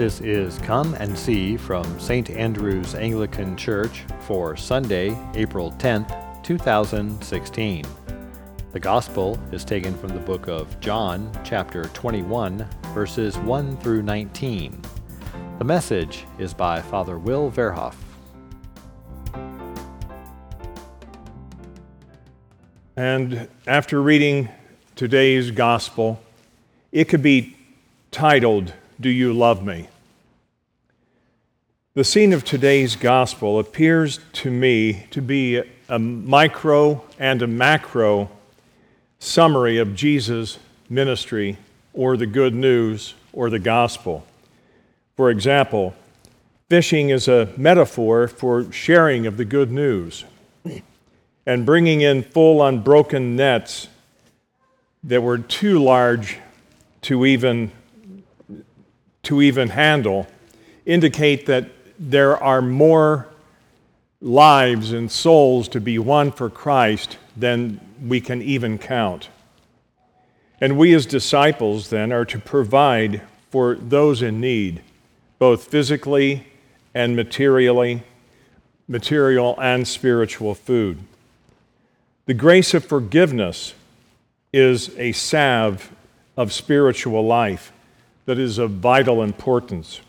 This is Come and See from St. Andrew's Anglican Church for Sunday, April 10th, 2016. The Gospel is taken from the book of John, chapter 21, verses 1 through 19. The message is by Father Will Verhoff. And after reading today's Gospel, it could be titled, Do You Love Me? The scene of today's Gospel appears to me to be a micro and a macro summary of Jesus' ministry or the good news or the gospel. For example, fishing is a metaphor for sharing of the good news and bringing in full unbroken nets that were too large to even, to even handle indicate that there are more lives and souls to be won for Christ than we can even count. And we as disciples then are to provide for those in need, both physically and materially, material and spiritual food. The grace of forgiveness is a salve of spiritual life that is of vital importance.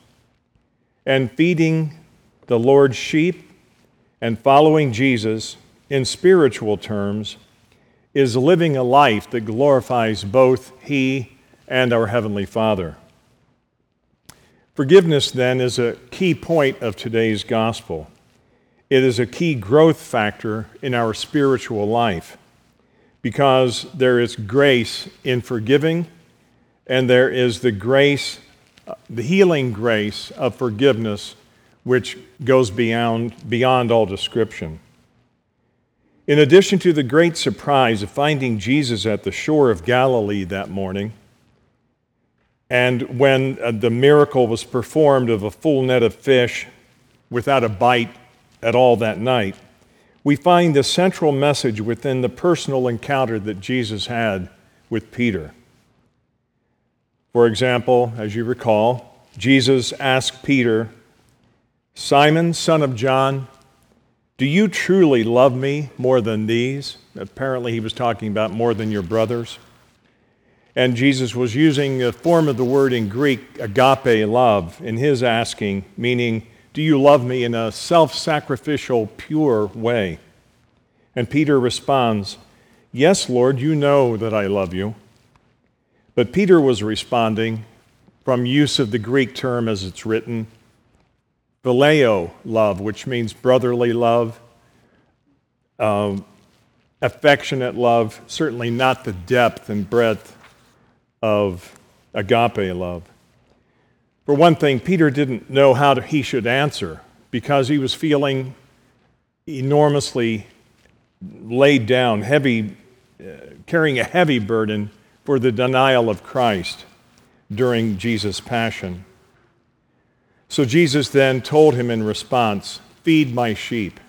And feeding the Lord's sheep and following Jesus in spiritual terms is living a life that glorifies both He and our Heavenly Father. Forgiveness, then, is a key point of today's gospel. It is a key growth factor in our spiritual life because there is grace in forgiving, and there is the grace, the healing grace of forgiveness, which goes beyond, beyond all description. In addition to the great surprise of finding Jesus at the shore of Galilee that morning, and when uh, the miracle was performed of a full net of fish without a bite at all that night, we find the central message within the personal encounter that Jesus had with Peter. For example, as you recall, Jesus asked Peter, Simon, son of John, do you truly love me more than these? Apparently, he was talking about more than your brothers. And Jesus was using a form of the word in Greek, agape love, in his asking, meaning, Do you love me in a self sacrificial, pure way? And Peter responds, Yes, Lord, you know that I love you. But Peter was responding from use of the Greek term as it's written, phileo love, which means brotherly love, um, affectionate love, certainly not the depth and breadth of agape love. For one thing, Peter didn't know how to, he should answer because he was feeling enormously laid down, heavy, uh, carrying a heavy burden for the denial of Christ during Jesus' passion. So Jesus then told him in response, Feed my sheep.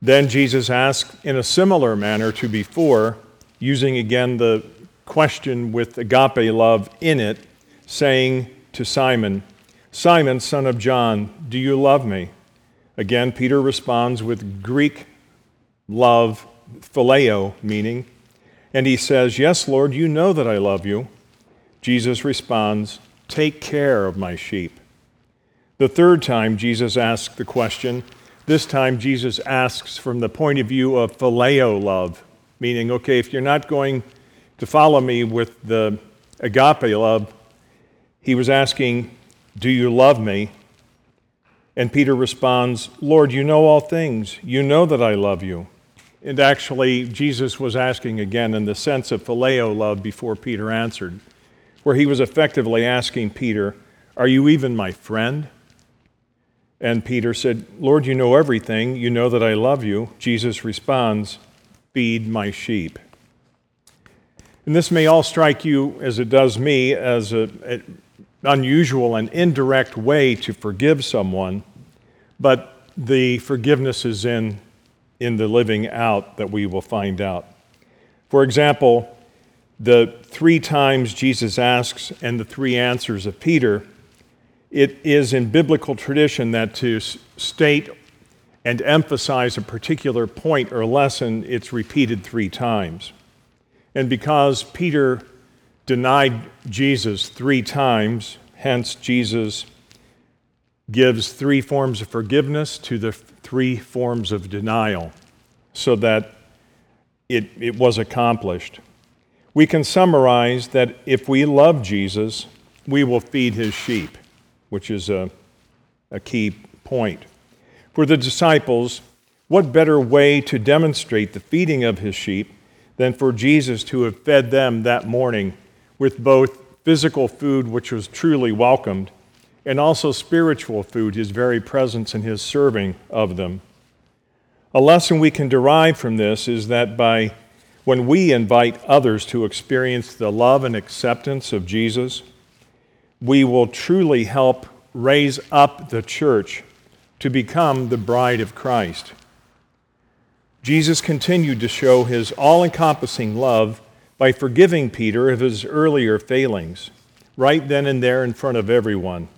Then Jesus asked in a similar manner to before, using again the question with agape love in it, saying to Simon, Simon, son of John, do you love me? Again, Peter responds with Greek love, phileo meaning, and he says, Yes, Lord, you know that I love you. Jesus responds, Take care of my sheep. The third time Jesus asks the question, this time Jesus asks from the point of view of phileo love, meaning, okay, if you're not going to follow me with the agape love, he was asking, Do you love me? And Peter responds, Lord, you know all things. You know that I love you. And actually, Jesus was asking again in the sense of phileo love before Peter answered, where he was effectively asking Peter, Are you even my friend? And Peter said, Lord, you know everything. You know that I love you. Jesus responds, Feed my sheep. And this may all strike you, as it does me, as an unusual and indirect way to forgive someone, but the forgiveness is in, in the living out that we will find out. For example, the three times Jesus asks and the three answers of Peter It is in biblical tradition that to state and emphasize a particular point or lesson, it's repeated three times. And because Peter denied Jesus three times, hence Jesus gives three forms of forgiveness to the three forms of denial so that it, it was accomplished. We can summarize that if we love Jesus, we will feed his sheep, which is a, a key point. For the disciples, what better way to demonstrate the feeding of his sheep than for Jesus to have fed them that morning with both physical food, which was truly welcomed, and also spiritual food, his very presence and his serving of them. A lesson we can derive from this is that by when we invite others to experience the love and acceptance of Jesus, we will truly help raise up the church to become the bride of Christ. Jesus continued to show his all encompassing love by forgiving Peter of his earlier failings, right then and there in front of everyone.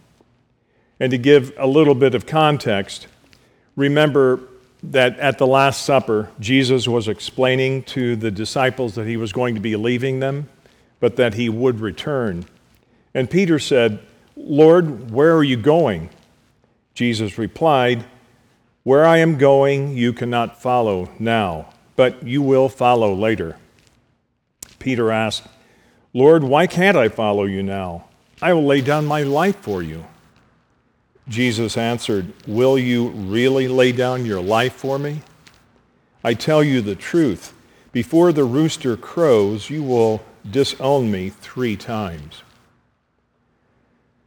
And to give a little bit of context, remember that at the Last Supper, Jesus was explaining to the disciples that he was going to be leaving them, but that he would return. And Peter said, Lord, where are you going? Jesus replied, Where I am going, you cannot follow now, but you will follow later. Peter asked, Lord, why can't I follow you now? I will lay down my life for you. Jesus answered, Will you really lay down your life for me? I tell you the truth. Before the rooster crows, you will disown me three times.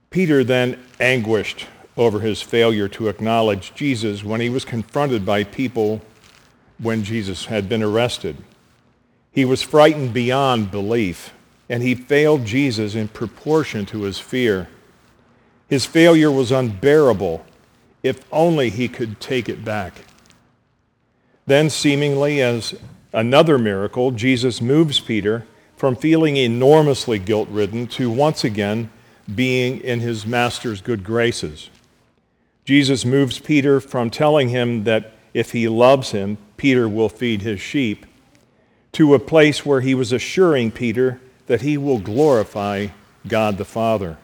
Peter then anguished over his failure to acknowledge Jesus when he was confronted by people when Jesus had been arrested. He was frightened beyond belief, and he failed Jesus in proportion to his fear. His failure was unbearable if only he could take it back. Then, seemingly as another miracle, Jesus moves Peter from feeling enormously guilt ridden to once again being in his master's good graces. Jesus moves Peter from telling him that if he loves him, Peter will feed his sheep, to a place where he was assuring Peter that he will glorify God the Father.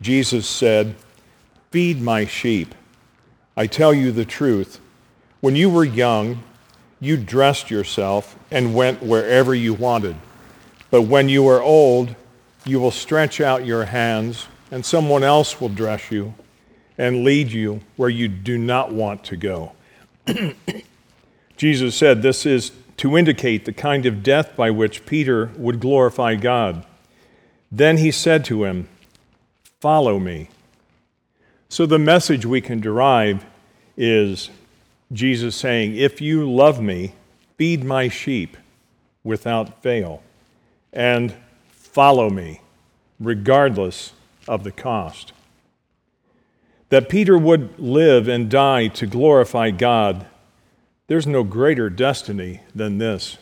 Jesus said, Feed my sheep. I tell you the truth. When you were young, you dressed yourself and went wherever you wanted. But when you are old, you will stretch out your hands, and someone else will dress you and lead you where you do not want to go. Jesus said this is to indicate the kind of death by which Peter would glorify God. Then he said to him, Follow me. So the message we can derive is Jesus saying, If you love me, feed my sheep without fail, and follow me, regardless of the cost that Peter would live and die to glorify God, there's no greater destiny than this.